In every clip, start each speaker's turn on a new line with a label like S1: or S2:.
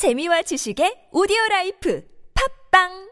S1: 재미와 지식의 오디오 라이프 팟빵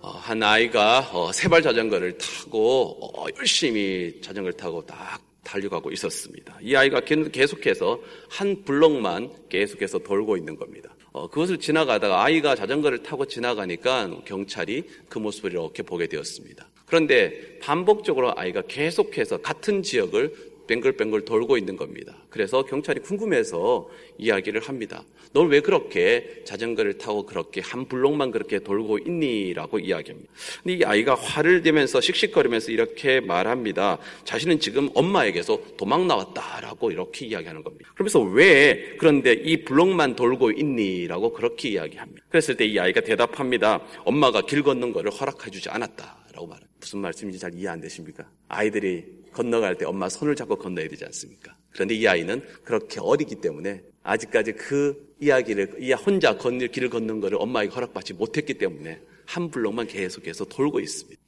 S2: 어, 한 아이가 어, 세발 자전거를 타고 어, 열심히 자전거를 타고 딱 달려가고 있었습니다. 이 아이가 계속해서 한 블럭만 계속해서 돌고 있는 겁니다. 어, 그것을 지나가다가 아이가 자전거를 타고 지나가니까 경찰이 그 모습을 이렇게 보게 되었습니다. 그런데 반복적으로 아이가 계속해서 같은 지역을 뱅글뱅글 돌고 있는 겁니다. 그래서 경찰이 궁금해서 이야기를 합니다. 널왜 그렇게 자전거를 타고 그렇게 한 블록만 그렇게 돌고 있니? 라고 이야기합니다. 근데 이 아이가 화를 내면서 씩씩거리면서 이렇게 말합니다. 자신은 지금 엄마에게서 도망 나왔다라고 이렇게 이야기하는 겁니다. 그러면서 왜 그런데 이 블록만 돌고 있니? 라고 그렇게 이야기합니다. 그랬을 때 이 아이가 대답합니다. 엄마가 길 걷는 거를 허락해 주지 않았다. 라고 말합니다. 무슨 말씀인지 잘 이해 안 되십니까? 아이들이 건너갈 때 엄마 손을 잡고 건너야 되지 않습니까? 그런데 이 아이는 그렇게 어리기 때문에 아직까지 그 이야기를, 이 혼자 건널 길을 걷는 것을 엄마에게 허락받지 못했기 때문에 한 블록만 계속해서 돌고 있습니다.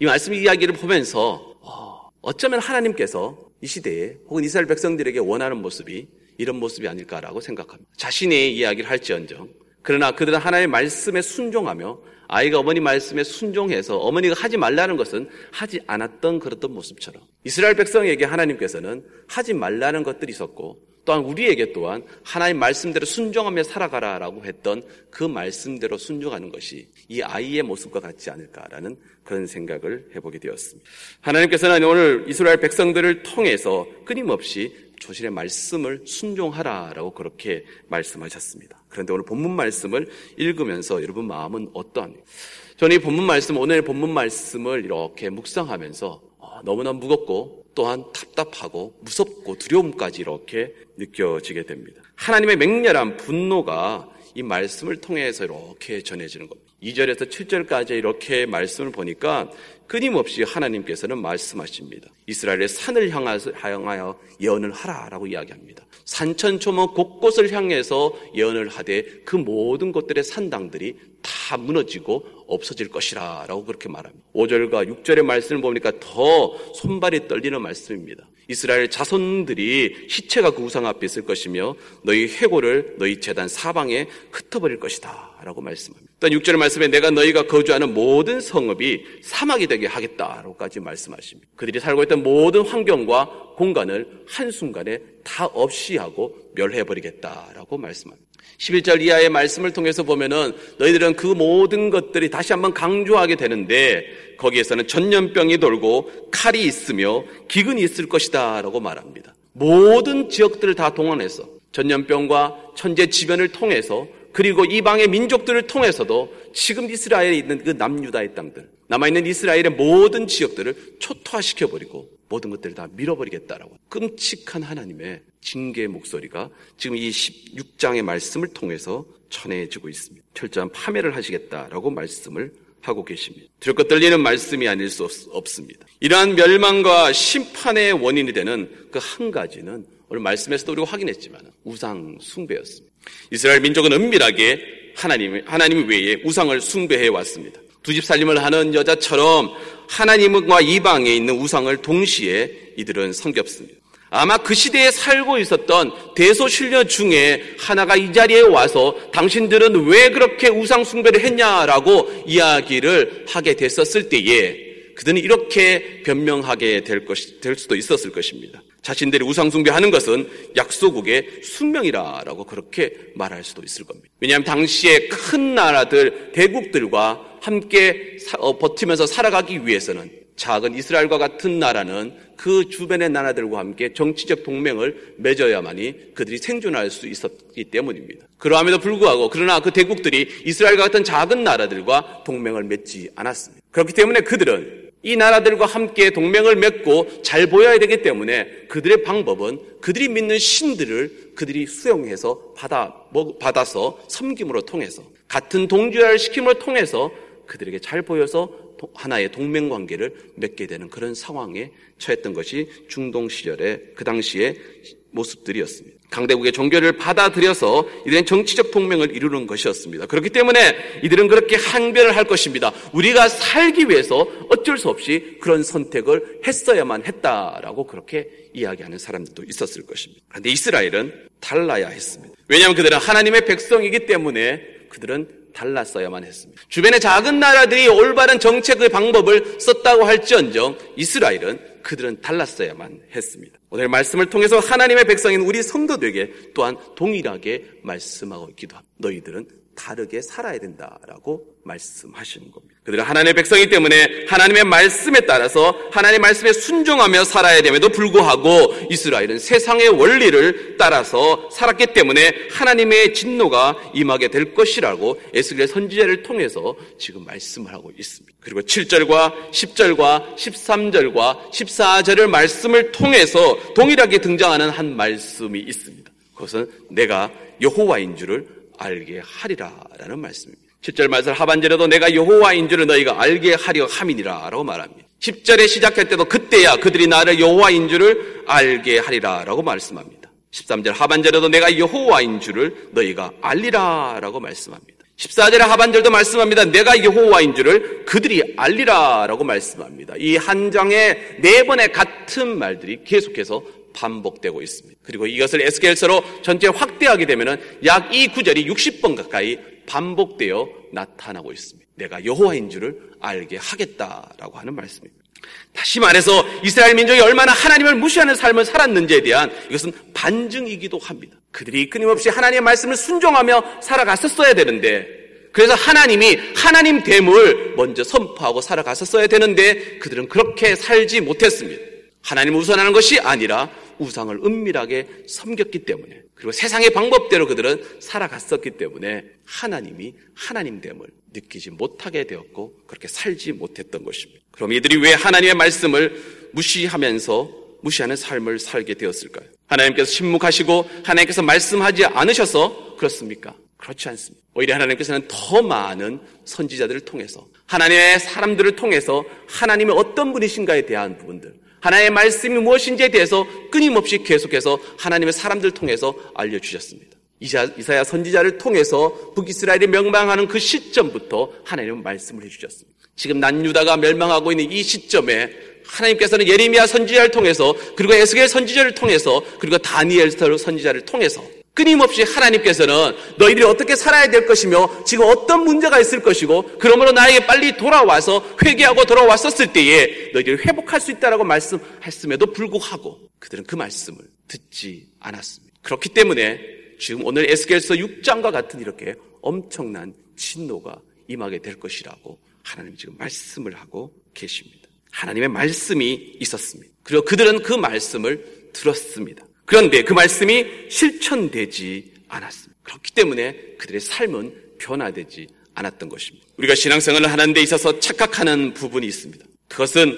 S2: 이 말씀 이야기를 보면서 어, 어쩌면 하나님께서 이 시대에 혹은 이스라엘 백성들에게 원하는 모습이 이런 모습이 아닐까라고 생각합니다. 자신의 이야기를 할지언정 그러나 그들은 하나님의 말씀에 순종하며 아이가 어머니 말씀에 순종해서 어머니가 하지 말라는 것은 하지 않았던 그랬던 모습처럼 이스라엘 백성에게 하나님께서는 하지 말라는 것들이 있었고 또한 우리에게 또한 하나님 말씀대로 순종하며 살아가라라고 했던 그 말씀대로 순종하는 것이 이 아이의 모습과 같지 않을까라는 그런 생각을 해보게 되었습니다. 하나님께서는 오늘 이스라엘 백성들을 통해서 끊임없이 조실의 말씀을 순종하라라고 그렇게 말씀하셨습니다. 그런데 오늘 본문 말씀을 읽으면서 여러분 마음은 어떠합니까? 저는 이 본문 말씀, 오늘 본문 말씀을 이렇게 묵상하면서 너무나 무겁고 또한 답답하고 무섭고 두려움까지 이렇게 느껴지게 됩니다. 하나님의 맹렬한 분노가 이 말씀을 통해서 이렇게 전해지는 겁니다. 2절에서 7절까지 이렇게 말씀을 보니까 끊임없이 하나님께서는 말씀하십니다. 이스라엘의 산을 향하여 예언을 하라라고 이야기합니다. 산천초목 곳곳을 향해서 예언을 하되 그 모든 것들의 산당들이 다 무너지고 없어질 것이라 라고 그렇게 말합니다. 5절과 6절의 말씀을 보니까 더 손발이 떨리는 말씀입니다. 이스라엘 자손들이 시체가 그 우상 앞에 있을 것이며 너희 해골을 너희 재단 사방에 흩어버릴 것이다 라고 말씀합니다. 또 6절의 말씀에 내가 너희가 거주하는 모든 성읍이 사막이 되게 하겠다라고까지 말씀하십니다. 그들이 살고 있던 모든 환경과 공간을 한순간에 다 없이 하고 멸해버리겠다라고 말씀합니다. 11절 이하의 말씀을 통해서 보면은 너희들은 그 모든 것들이 다시 한번 강조하게 되는데 거기에서는 전염병이 돌고 칼이 있으며 기근이 있을 것이다 라고 말합니다. 모든 지역들을 다 동원해서 전염병과 천재지변을 통해서 그리고 이방의 민족들을 통해서도 지금 이스라엘에 있는 그 남유다의 땅들, 남아있는 이스라엘의 모든 지역들을 초토화시켜버리고 모든 것들을 다 밀어버리겠다라고 끔찍한 하나님의 징계의 목소리가 지금 이 16장의 말씀을 통해서 전해지고 있습니다. 철저한 파멸을 하시겠다라고 말씀을 하고 계십니다. 두렵고 떨리는 말씀이 아닐 수 없 습니다. 이러한 멸망과 심판의 원인이 되는 그 한 가지는 오늘 말씀에서도 우리가 확인했지만 우상 숭배였습니다. 이스라엘 민족은 은밀하게 하나님, 하나님 외에 우상을 숭배해 왔습니다. 두 집 살림을 하는 여자처럼 하나님과 이방에 있는 우상을 동시에 이들은 섬겼습니다. 아마 그 시대에 살고 있었던 대소신녀 중에 하나가 이 자리에 와서 당신들은 왜 그렇게 우상 숭배를 했냐라고 이야기를 하게 됐었을 때에 그들은 이렇게 변명하게 될, 것, 될 수도 있었을 것입니다. 자신들이 우상숭배하는 것은 약소국의 숙명이라라고 그렇게 말할 수도 있을 겁니다. 왜냐하면 당시에 큰 나라들, 대국들과 함께 어, 버티면서 살아가기 위해서는 작은 이스라엘과 같은 나라는 그 주변의 나라들과 함께 정치적 동맹을 맺어야만이 그들이 생존할 수 있었기 때문입니다. 그러함에도 불구하고 그러나 그 대국들이 이스라엘과 같은 작은 나라들과 동맹을 맺지 않았습니다. 그렇기 때문에 그들은 이 나라들과 함께 동맹을 맺고 잘 보여야 되기 때문에 그들의 방법은 그들이 믿는 신들을 그들이 수용해서 받아, 받아서 섬김으로 통해서 같은 동주화를 시킴을 통해서 그들에게 잘 보여서 하나의 동맹 관계를 맺게 되는 그런 상황에 처했던 것이 중동 시절에 그 당시에 모습들이었습니다. 강대국의 종교를 받아들여서 이들은 정치적 동맹을 이루는 것이었습니다. 그렇기 때문에 이들은 그렇게 항변을 할 것입니다. 우리가 살기 위해서 어쩔 수 없이 그런 선택을 했어야만 했다라고 그렇게 이야기하는 사람들도 있었을 것입니다. 그런데 이스라엘은 달라야 했습니다. 왜냐하면 그들은 하나님의 백성이기 때문에 그들은 달랐어야만 했습니다. 주변의 작은 나라들이 올바른 정책의 방법을 썼다고 할지언정 이스라엘은 그들은 달랐어야만 했습니다. 오늘 말씀을 통해서 하나님의 백성인 우리 성도들에게 또한 동일하게 말씀하고 있기도 합니다. 너희들은 다르게 살아야 된다라고 말씀하시는 겁니다. 그들은 하나님의 백성이기 때문에 하나님의 말씀에 따라서 하나님의 말씀에 순종하며 살아야 됨에도 불구하고 이스라엘은 세상의 원리를 따라서 살았기 때문에 하나님의 진노가 임하게 될 것이라고 에스겔 선지자를 통해서 지금 말씀을 하고 있습니다. 그리고 7절과 10절과 13절과 14절을 말씀을 통해서 동일하게 등장하는 한 말씀이 있습니다. 그것은 내가 여호와인 줄을 알게 하리라라는 말씀입니다. 10절 말씀 하반절에도 내가 여호와인 줄을 너희가 알게 하려 함이니라라고 말합니다. 10절에 시작할 때도 그때야 그들이 나를 여호와인 줄을 알게 하리라라고 말씀합니다. 13절 하반절에도 내가 여호와인 줄을 너희가 알리라라고 말씀합니다. 14절의 하반절도 말씀합니다. 내가 여호와인 줄을 그들이 알리라라고 말씀합니다. 이 한 장에 네 번의 같은 말들이 계속해서 반복되고 있습니다. 그리고 이것을 에스겔서로 전체 확대하게 되면 약이 구절이 60번 가까이 반복되어 나타나고 있습니다. 내가 여호와인 줄을 알게 하겠다라고 하는 말씀입니다. 다시 말해서 이스라엘 민족이 얼마나 하나님을 무시하는 삶을 살았는지에 대한 이것은 반증이기도 합니다. 그들이 끊임없이 하나님의 말씀을 순종하며 살아갔었어야 되는데 그래서 하나님이 하나님 됨을 먼저 선포하고 살아갔었어야 되는데 그들은 그렇게 살지 못했습니다. 하나님을 우선하는 것이 아니라 우상을 은밀하게 섬겼기 때문에 그리고 세상의 방법대로 그들은 살아갔었기 때문에 하나님이 하나님됨을 느끼지 못하게 되었고 그렇게 살지 못했던 것입니다. 그럼 이들이 왜 하나님의 말씀을 무시하면서 무시하는 삶을 살게 되었을까요? 하나님께서 침묵하시고 하나님께서 말씀하지 않으셔서 그렇습니까? 그렇지 않습니다. 오히려 하나님께서는 더 많은 선지자들을 통해서 하나님의 사람들을 통해서 하나님의 어떤 분이신가에 대한 부분들 하나님의 말씀이 무엇인지에 대해서 끊임없이 계속해서 하나님의 사람들 을 통해서 알려주셨습니다. 이사야 선지자를 통해서 북이스라엘이 멸망하는 그 시점부터 하나님은 말씀을 해주셨습니다. 지금 난유다가 멸망하고 있는 이 시점에 하나님께서는 예레미야 선지자를 통해서 그리고 에스겔 선지자를 통해서 그리고 다니엘 선지자를 통해서 끊임없이 하나님께서는 너희들이 어떻게 살아야 될 것이며 지금 어떤 문제가 있을 것이고 그러므로 나에게 빨리 돌아와서 회개하고 돌아왔었을 때에 너희들이 회복할 수 있다라고 말씀했음에도 불구하고 그들은 그 말씀을 듣지 않았습니다. 그렇기 때문에 지금 오늘 에스겔서 6장과 같은 이렇게 엄청난 진노가 임하게 될 것이라고 하나님 지금 말씀을 하고 계십니다. 하나님의 말씀이 있었습니다. 그리고 그들은 그 말씀을 들었습니다. 그런데 그 말씀이 실천되지 않았습니다. 그렇기 때문에 그들의 삶은 변화되지 않았던 것입니다. 우리가 신앙생활을 하는 데 있어서 착각하는 부분이 있습니다. 그것은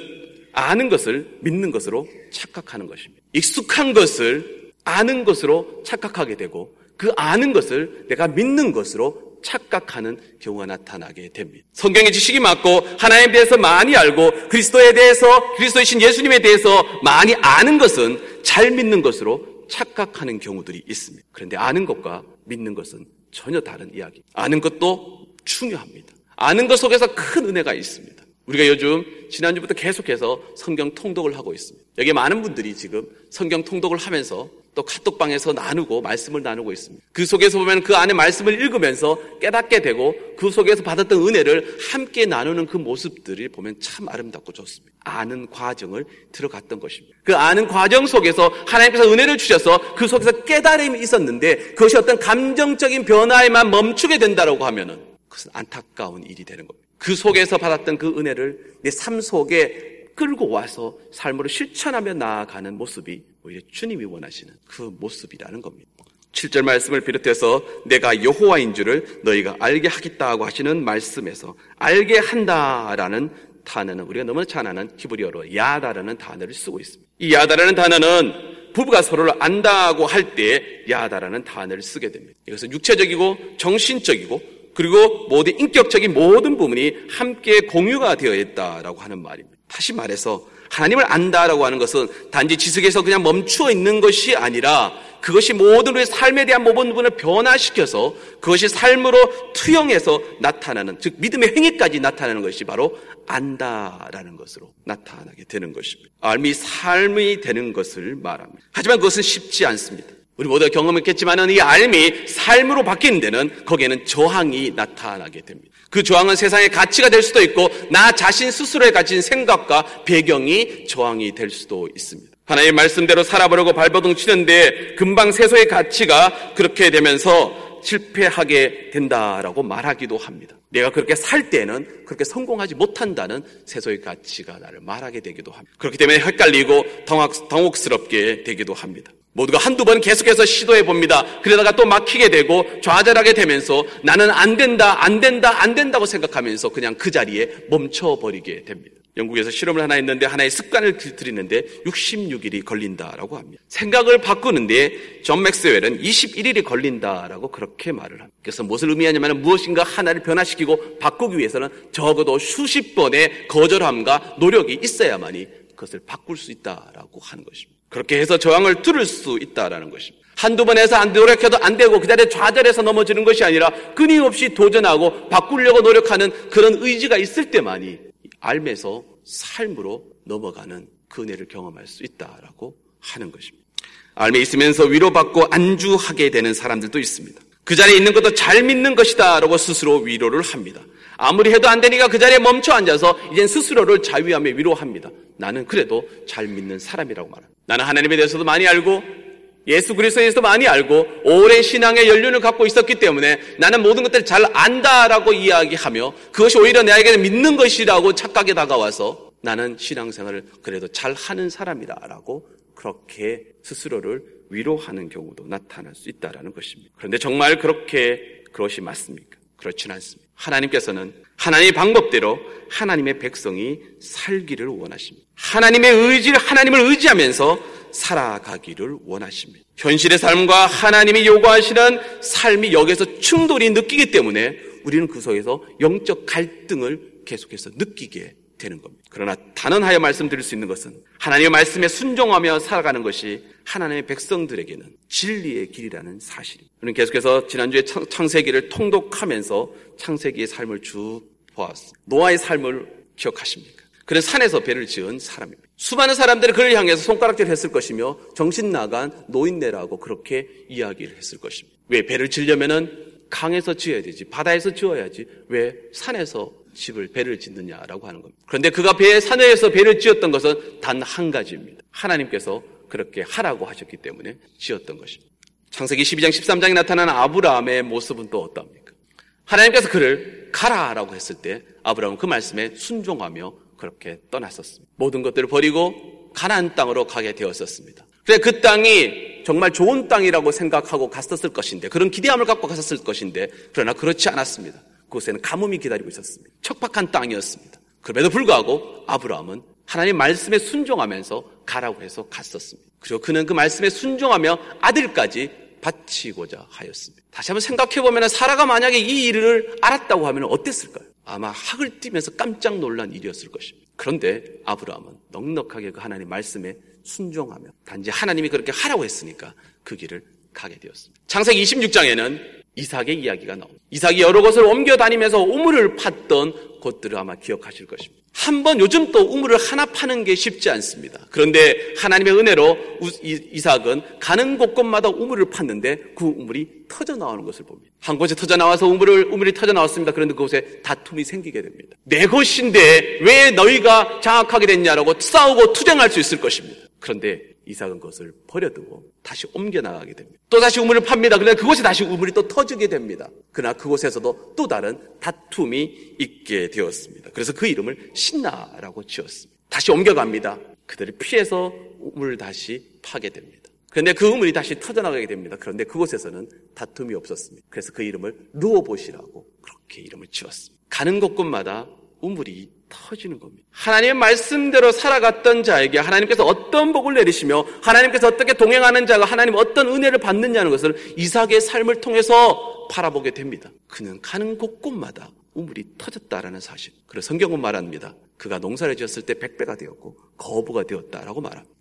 S2: 아는 것을 믿는 것으로 착각하는 것입니다. 익숙한 것을 아는 것으로 착각하게 되고 그 아는 것을 내가 믿는 것으로 착각하는 경우가 나타나게 됩니다. 성경의 지식이 맞고 하나님에 대해서 많이 알고 그리스도에 대해서 그리스도이신 예수님에 대해서 많이 아는 것은 잘 믿는 것으로 착각하는 경우들이 있습니다. 그런데 아는 것과 믿는 것은 전혀 다른 이야기. 아는 것도 중요합니다. 아는 것 속에서 큰 은혜가 있습니다. 우리가 요즘 지난주부터 계속해서 성경 통독을 하고 있습니다. 여기 많은 분들이 지금 성경 통독을 하면서 또 카톡방에서 나누고 말씀을 나누고 있습니다. 그 속에서 보면 그 안에 말씀을 읽으면서 깨닫게 되고 그 속에서 받았던 은혜를 함께 나누는 그 모습들을 보면 참 아름답고 좋습니다. 아는 과정을 들어갔던 것입니다. 그 아는 과정 속에서 하나님께서 은혜를 주셔서 그 속에서 깨달음이 있었는데 그것이 어떤 감정적인 변화에만 멈추게 된다고 하면은 그것은 안타까운 일이 되는 겁니다. 그 속에서 받았던 그 은혜를 내 삶 속에 끌고 와서 삶으로 실천하며 나아가는 모습이 오히려 주님이 원하시는 그 모습이라는 겁니다. 7절 말씀을 비롯해서 내가 여호와인 줄을 너희가 알게 하겠다고 하시는 말씀에서 알게 한다라는 단어는 우리가 너무 잘 아는 히브리어로 야다라는 단어를 쓰고 있습니다. 이 야다라는 단어는 부부가 서로를 안다고 할 때 야다라는 단어를 쓰게 됩니다. 이것은 육체적이고 정신적이고 그리고 모든 인격적인 모든 부분이 함께 공유가 되어 있다라고 하는 말입니다. 다시 말해서 하나님을 안다라고 하는 것은 단지 지식에서 그냥 멈추어 있는 것이 아니라 그것이 모든 우리의 삶에 대한 모든 부분을 변화시켜서 그것이 삶으로 투영해서 나타나는 즉 믿음의 행위까지 나타나는 것이 바로 안다라는 것으로 나타나게 되는 것입니다. 알미 삶이 되는 것을 말합니다. 하지만 그것은 쉽지 않습니다. 우리 모두가 경험했겠지만 이 알미 삶으로 바뀌는 데는 거기에는 저항이 나타나게 됩니다. 그 저항은 세상의 가치가 될 수도 있고 나 자신 스스로에 가진 생각과 배경이 저항이 될 수도 있습니다. 하나님의 말씀대로 살아보려고 발버둥 치는데 금방 세소의 가치가 그렇게 되면서 실패하게 된다라고 말하기도 합니다. 내가 그렇게 살 때는 그렇게 성공하지 못한다는 세소의 가치가 나를 말하게 되기도 합니다. 그렇기 때문에 헷갈리고 당혹, 스럽게 되기도 합니다. 모두가 한두 번 계속해서 시도해 봅니다. 그러다가 또 막히게 되고 좌절하게 되면서 나는 안 된다, 안 된다, 안 된다고 생각하면서 그냥 그 자리에 멈춰버리게 됩니다. 영국에서 실험을 하나 했는데 하나의 습관을 들이는데 66일이 걸린다라고 합니다. 생각을 바꾸는데 존 맥스웰은 21일이 걸린다라고 그렇게 말을 합니다. 그래서 무엇을 의미하냐면 무엇인가 하나를 변화시키고 바꾸기 위해서는 적어도 수십 번의 거절함과 노력이 있어야만이 그것을 바꿀 수 있다라고 하는 것입니다. 그렇게 해서 저항을 뚫을 수 있다라는 것입니다. 한두 번 해서 안 노력해도 안 되고 그 자리에 좌절해서 넘어지는 것이 아니라 끊임없이 도전하고 바꾸려고 노력하는 그런 의지가 있을 때만이 알면서 삶으로 넘어가는 그 은혜를 경험할 수 있다라고 하는 것입니다. 알매 있으면서 위로받고 안주하게 되는 사람들도 있습니다. 그 자리에 있는 것도 잘 믿는 것이다라고 스스로 위로를 합니다. 아무리 해도 안 되니까 그 자리에 멈춰 앉아서 이젠 스스로를 자유하며 위로합니다. 나는 그래도 잘 믿는 사람이라고 말합니다. 나는 하나님에 대해서도 많이 알고 예수 그리스도에 대해서 많이 알고 오랜 신앙의 연륜을 갖고 있었기 때문에 나는 모든 것들을 잘 안다라고 이야기하며 그것이 오히려 내에게는 믿는 것이라고 착각에 다가와서 나는 신앙생활을 그래도 잘 하는 사람이다라고 그렇게 스스로를 위로하는 경우도 나타날 수 있다라는 것입니다. 그런데 정말 그렇게 그것이 맞습니까? 그렇지는 않습니다. 하나님께서는 하나님의 방법대로 하나님의 백성이 살기를 원하십니다. 하나님의 의지를 하나님을 의지하면서 살아가기를 원하십니다. 현실의 삶과 하나님이 요구하시는 삶이 여기서 충돌이 느끼기 때문에 우리는 그 속에서 영적 갈등을 계속해서 느끼게 되는 겁니다. 그러나 단언하여 말씀드릴 수 있는 것은 하나님의 말씀에 순종하며 살아가는 것이 하나님의 백성들에게는 진리의 길이라는 사실입니다. 우리는 계속해서 지난주에 창세기를 통독하면서 창세기의 삶을 쭉 보았습니다. 노아의 삶을 기억하십니까? 그는 산에서 배를 지은 사람입니다. 수많은 사람들이 그를 향해서 손가락질 했을 것이며 정신 나간 노인네라고 그렇게 이야기를 했을 것입니다. 왜 배를 지려면은 강에서 지어야 되지 바다에서 지어야지 왜 산에서 집을 배를 짓느냐라고 하는 겁니다. 그런데 그가 배 산에서 배를 지었던 것은 단 한 가지입니다. 하나님께서 그렇게 하라고 하셨기 때문에 지었던 것입니다. 창세기 12장 13장에 나타나는 아브라함의 모습은 또 어떠합니까? 하나님께서 그를 가라라고 했을 때 아브라함은 그 말씀에 순종하며 그렇게 떠났었습니다. 모든 것들을 버리고 가나안 땅으로 가게 되었었습니다. 그래 그 땅이 정말 좋은 땅이라고 생각하고 갔었을 것인데 그런 기대함을 갖고 갔었을 것인데 그러나 그렇지 않았습니다. 그곳에는 가뭄이 기다리고 있었습니다. 척박한 땅이었습니다. 그럼에도 불구하고 아브라함은 하나님 말씀에 순종하면서 가라고 해서 갔었습니다. 그리고 그는 그 말씀에 순종하며 아들까지 바치고자 하였습니다. 다시 한번 생각해 보면 사라가 만약에 이 일을 알았다고 하면 어땠을까요? 아마 학을 띠면서 깜짝 놀란 일이었을 것입니다. 그런데 아브라함은 넉넉하게 그 하나님 말씀에 순종하며 단지 하나님이 그렇게 하라고 했으니까 그 길을 가게 되었습니다. 창세기 26장에는 이삭의 이야기가 나옵니다. 이삭이 여러 곳을 옮겨 다니면서 우물을 팠던 곳들을 아마 기억하실 것입니다. 한번 요즘 또 우물을 하나 파는 게 쉽지 않습니다. 그런데 하나님의 은혜로 이삭은 가는 곳곳마다 우물을 팠는데 그 우물이 터져 나오는 것을 봅니다. 한 곳에 터져 나와서 우물을, 우물이 터져 나왔습니다. 그런데 그곳에 다툼이 생기게 됩니다. 내 것인데 왜 너희가 장악하게 됐냐라고 싸우고 투쟁할 수 있을 것입니다. 그런데 이삭은 것을 버려두고 다시 옮겨나가게 됩니다. 또 다시 우물을 팝니다. 그러나 그곳에 다시 우물이 또 터지게 됩니다. 그러나 그곳에서도 또 다른 다툼이 있게 되었습니다. 그래서 그 이름을 신나라고 지었습니다. 다시 옮겨갑니다. 그들을 피해서 우물을 다시 파게 됩니다. 그런데 그 우물이 다시 터져나가게 됩니다. 그런데 그곳에서는 다툼이 없었습니다. 그래서 그 이름을 누워보시라고 그렇게 이름을 지었습니다. 가는 곳곳마다 우물이 터지는 겁니다. 하나님의 말씀대로 살아갔던 자에게 하나님께서 어떤 복을 내리시며 하나님께서 어떻게 동행하는 자가 하나님 어떤 은혜를 받느냐는 것을 이삭의 삶을 통해서 바라보게 됩니다. 그는 가는 곳곳마다 우물이 터졌다라는 사실. 그리고 성경은 말합니다. 그가 농사를 지었을 때 백배가 되었고 거부가 되었다라고 말합니다.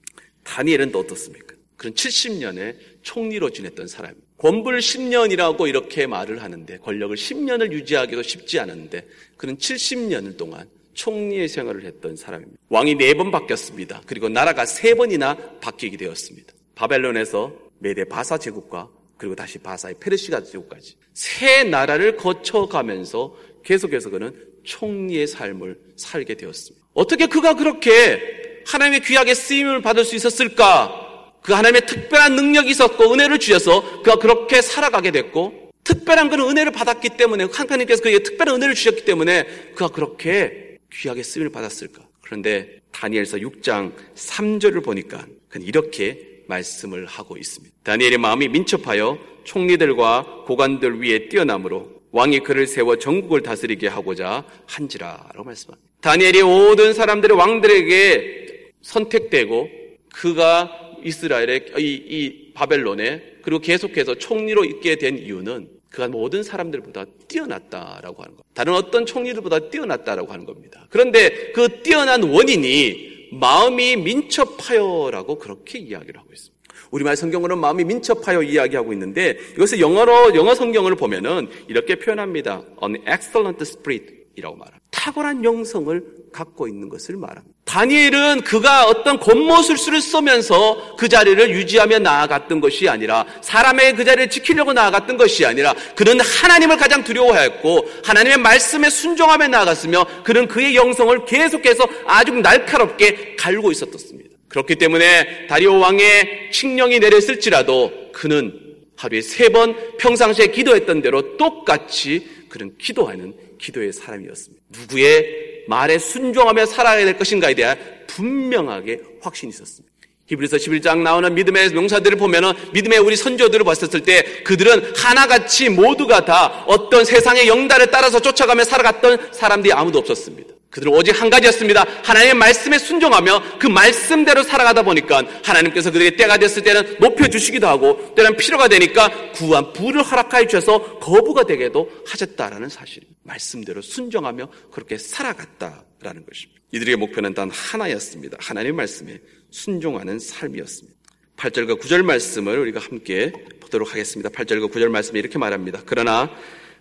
S2: 다니엘은 또 어떻습니까? 그런 70년의 총리로 지냈던 사람입니다. 권불 10년이라고 이렇게 말을 하는데 권력을 10년을 유지하기도 쉽지 않았는데 그는 70년을 동안 총리의 생활을 했던 사람입니다. 왕이 네 번 바뀌었습니다. 그리고 나라가 세 번이나 바뀌게 되었습니다. 바벨론에서 메데 바사 제국과 그리고 다시 바사의 페르시아 제국까지 세 나라를 거쳐가면서 계속해서 그는 총리의 삶을 살게 되었습니다. 어떻게 그가 그렇게 하나님의 귀하게 쓰임을 받을 수 있었을까? 그 하나님의 특별한 능력이 있었고 은혜를 주셔서 그가 그렇게 살아가게 됐고 특별한 그는 은혜를 받았기 때문에 하나님께서 그에게 특별한 은혜를 주셨기 때문에 그가 그렇게 귀하게 쓰임을 받았을까? 그런데 다니엘서 6장 3절을 보니까 이렇게 말씀을 하고 있습니다. 다니엘의 마음이 민첩하여 총리들과 고관들 위에 뛰어남으로 왕이 그를 세워 전국을 다스리게 하고자 한지라라고 말씀합니다. 다니엘이 모든 사람들의 왕들에게 선택되고 그가 이스라엘의 이, 이 바벨론에 그리고 계속해서 총리로 있게 된 이유는 그가 모든 사람들보다 뛰어났다라고 하는 것. 다른 어떤 총리들보다 뛰어났다라고 하는 겁니다. 그런데 그 뛰어난 원인이 마음이 민첩하여라고 그렇게 이야기를 하고 있습니다. 우리말 성경으로는 마음이 민첩하여 이야기하고 있는데 이것을 영어로 영어 성경을 보면은 이렇게 표현합니다. An excellent spirit이라고 말합니다. 탁월한 영성을 갖고 있는 것을 말합니다. 다니엘은 그가 어떤 겉모술수를 쓰면서 그 자리를 유지하며 나아갔던 것이 아니라 사람의 그 자리를 지키려고 나아갔던 것이 아니라 그는 하나님을 가장 두려워하였고 하나님의 말씀에 순종하며 나아갔으며 그는 그의 영성을 계속해서 아주 날카롭게 갈고 있었습니다. 그렇기 때문에 다리오 왕의 칙령이 내렸을지라도 그는 하루에 세 번 평상시에 기도했던 대로 똑같이 그는 기도하는 기도의 사람이었습니다. 누구의 말에 순종하며 살아야 될 것인가에 대한 분명하게 확신이 있었습니다. 히브리서 11장 나오는 믿음의 명사들을 보면은 믿음의 우리 선조들을 봤었을 때 그들은 하나같이 모두가 다 어떤 세상의 영달에 따라서 쫓아가며 살아갔던 사람들이 아무도 없었습니다. 그들은 오직 한 가지였습니다. 하나님의 말씀에 순종하며 그 말씀대로 살아가다 보니까 하나님께서 그들에게 때가 됐을 때는 높여주시기도 하고 때는 필요가 되니까 구한 부를 허락하여 주셔서 거부가 되게도 하셨다라는 사실. 말씀대로 순종하며 그렇게 살아갔다라는 것입니다. 이들의 목표는 단 하나였습니다. 하나님의 말씀에 순종하는 삶이었습니다. 8절과 9절 말씀을 우리가 함께 보도록 하겠습니다. 8절과 9절 말씀이 이렇게 말합니다. 그러나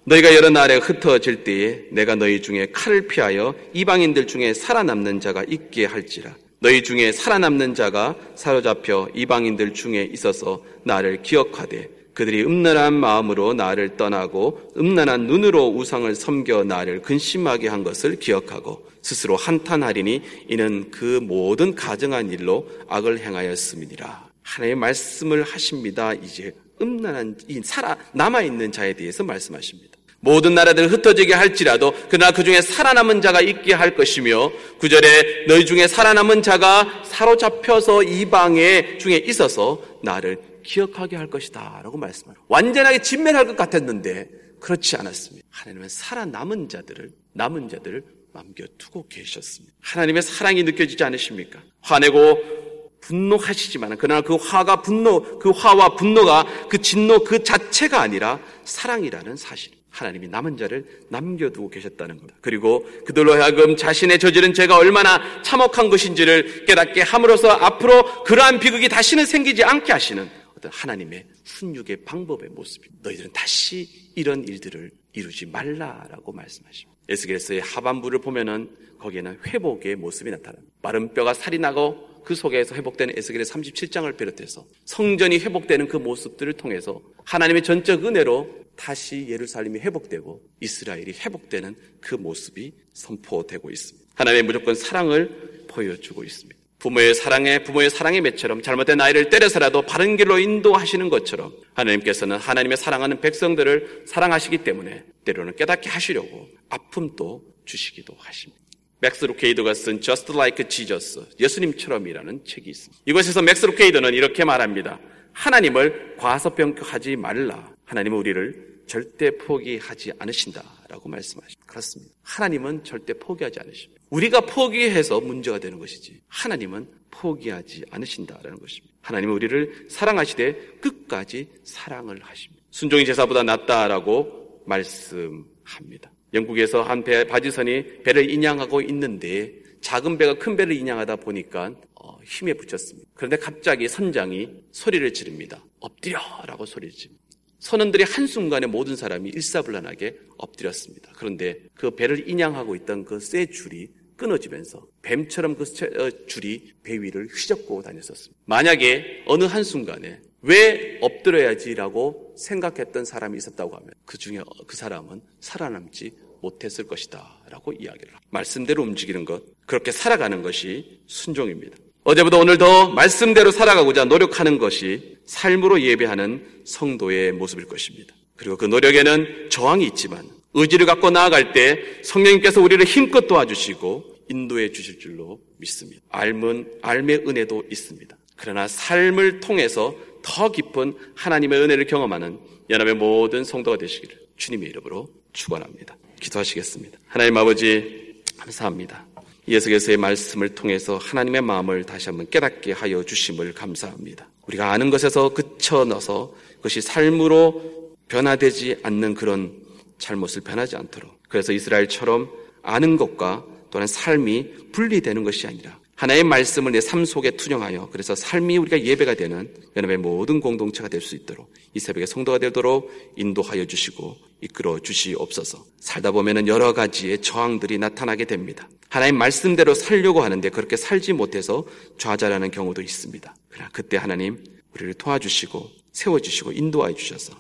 S2: 너희가 여러 날에 흩어질 때에 내가 너희 중에 칼을 피하여 이방인들 중에 살아남는 자가 있게 할지라. 너희 중에 살아남는 자가 사로잡혀 이방인들 중에 있어서 나를 기억하되 그들이 음란한 마음으로 나를 떠나고 음란한 눈으로 우상을 섬겨 나를 근심하게 한 것을 기억하고 스스로 한탄하리니 이는 그 모든 가정한 일로 악을 행하였음이니라. 하나님의 말씀을 하십니다. 이제 음란한 이 살아 남아 있는 자에 대해서 말씀하십니다. 모든 나라들을 흩어지게 할지라도 그러나 그 중에 살아남은 자가 있게 할 것이며 구절에 너희 중에 살아남은 자가 사로잡혀서 이방의 중에 있어서 나를 기억하게 할 것이다 라고 말씀합니다. 완전하게 진멸할 것 같았는데 그렇지 않았습니다. 하나님은 살아남은 자들을 남은 자들을 남겨두고 계셨습니다. 하나님의 사랑이 느껴지지 않으십니까? 화내고 분노하시지만 그러나 그 화가 분노 그 화와 분노가 그 진노 그 자체가 아니라 사랑이라는 사실. 하나님이 남은 자를 남겨두고 계셨다는 겁니다. 그리고 그들로 하여금 자신의 저지른 죄가 얼마나 참혹한 것인지를 깨닫게 함으로써 앞으로 그러한 비극이 다시는 생기지 않게 하시는 어떤 하나님의 훈육의 방법의 모습입니다. 너희들은 다시 이런 일들을 이루지 말라라고 말씀하십니다. 에스겔서의 하반부를 보면은 거기에는 회복의 모습이 나타납니다. 마른 뼈가 살이 나고 그 속에서 회복되는 에스겔의 37장을 비롯해서 성전이 회복되는 그 모습들을 통해서 하나님의 전적 은혜로 다시 예루살렘이 회복되고 이스라엘이 회복되는 그 모습이 선포되고 있습니다. 하나님의 무조건 사랑을 보여주고 있습니다. 부모의 사랑에 부모의 사랑의 매처럼 잘못된 아이를 때려서라도 바른 길로 인도하시는 것처럼 하나님께서는 하나님의 사랑하는 백성들을 사랑하시기 때문에 때로는 깨닫게 하시려고 아픔도 주시기도 하십니다. 맥스 루케이드가 쓴 Just Like Jesus, 예수님처럼이라는 책이 있습니다. 이것에서 맥스 루케이드는 이렇게 말합니다. 하나님을 과소평가하지 말라. 하나님은 우리를 절대 포기하지 않으신다라고 말씀하십니다. 그렇습니다. 하나님은 절대 포기하지 않으십니다. 우리가 포기해서 문제가 되는 것이지 하나님은 포기하지 않으신다라는 것입니다. 하나님은 우리를 사랑하시되 끝까지 사랑을 하십니다. 순종이 제사보다 낫다라고 말씀합니다. 영국에서 한 배, 바지선이 배를 인양하고 있는데 작은 배가 큰 배를 인양하다 보니까 어, 힘에 붙였습니다. 그런데 갑자기 선장이 소리를 지릅니다. 엎드려라고 소리를 지릅니다. 선원들이 한순간에 모든 사람이 일사불란하게 엎드렸습니다. 그런데 그 배를 인양하고 있던 그 쇠 줄이 끊어지면서 뱀처럼 그 어, 줄이 배 위를 휘젓고 다녔었습니다. 만약에 어느 한순간에 왜 엎드려야지라고 생각했던 사람이 있었다고 하면 그 중에 그 사람은 살아남지 못했을 것이다 라고 이야기를 합니다. 말씀대로 움직이는 것, 그렇게 살아가는 것이 순종입니다. 어제보다 오늘 더 말씀대로 살아가고자 노력하는 것이 삶으로 예배하는 성도의 모습일 것입니다. 그리고 그 노력에는 저항이 있지만 의지를 갖고 나아갈 때 성령님께서 우리를 힘껏 도와주시고 인도해 주실 줄로 믿습니다. 알면 알의 은혜도 있습니다. 그러나 삶을 통해서 더 깊은 하나님의 은혜를 경험하는 연합의 모든 성도가 되시기를 주님의 이름으로 축원합니다. 기도하시겠습니다. 하나님 아버지 감사합니다. 예수께서의 말씀을 통해서 하나님의 마음을 다시 한번 깨닫게 하여 주심을 감사합니다. 우리가 아는 것에서 그쳐 넣어서 그것이 삶으로 변화되지 않는 그런 잘못을 변하지 않도록 그래서 이스라엘처럼 아는 것과 또한 삶이 분리되는 것이 아니라 하나의 말씀을 내 삶 속에 투영하여 그래서 삶이 우리가 예배가 되는 연합의 모든 공동체가 될 수 있도록 이 새벽에 성도가 되도록 인도하여 주시고 이끌어 주시옵소서. 살다 보면은 여러 가지의 저항들이 나타나게 됩니다. 하나님 말씀대로 살려고 하는데 그렇게 살지 못해서 좌절하는 경우도 있습니다. 그러나 그때 하나님 우리를 도와주시고 세워주시고 인도하여 주셔서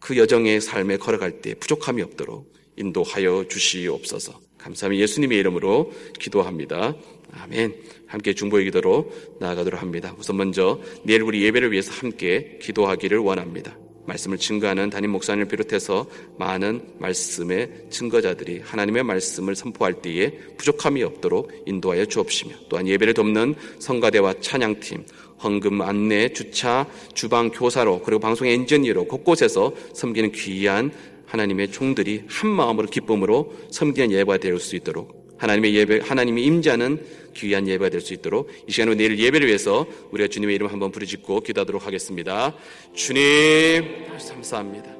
S2: 그 여정의 삶에 걸어갈 때 부족함이 없도록 인도하여 주시옵소서. 감사합니다. 예수님의 이름으로 기도합니다. 아멘. 함께 중보의 기도로 나아가도록 합니다. 우선 먼저 내일 우리 예배를 위해서 함께 기도하기를 원합니다. 말씀을 증거하는 담임 목사님을 비롯해서 많은 말씀의 증거자들이 하나님의 말씀을 선포할 때에 부족함이 없도록 인도하여 주옵시며 또한 예배를 돕는 성가대와 찬양팀, 헌금 안내, 주차, 주방 교사로 그리고 방송 엔지니어로 곳곳에서 섬기는 귀한 하나님의 종들이 한 마음으로 기쁨으로 섬기는 예배가 될 수 있도록 하나님의 예배, 하나님이 임자는 귀한 예배가 될 수 있도록 이 시간에 내일 예배를 위해서 우리가 주님의 이름 한번 부르짖고 기도하도록 하겠습니다. 주님, 감사합니다.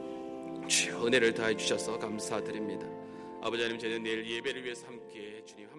S2: 주여 은혜를 다해 주셔서 감사드립니다. 아버지 하나님 저는 내일 예배를 위해서 함께 주님 기도하며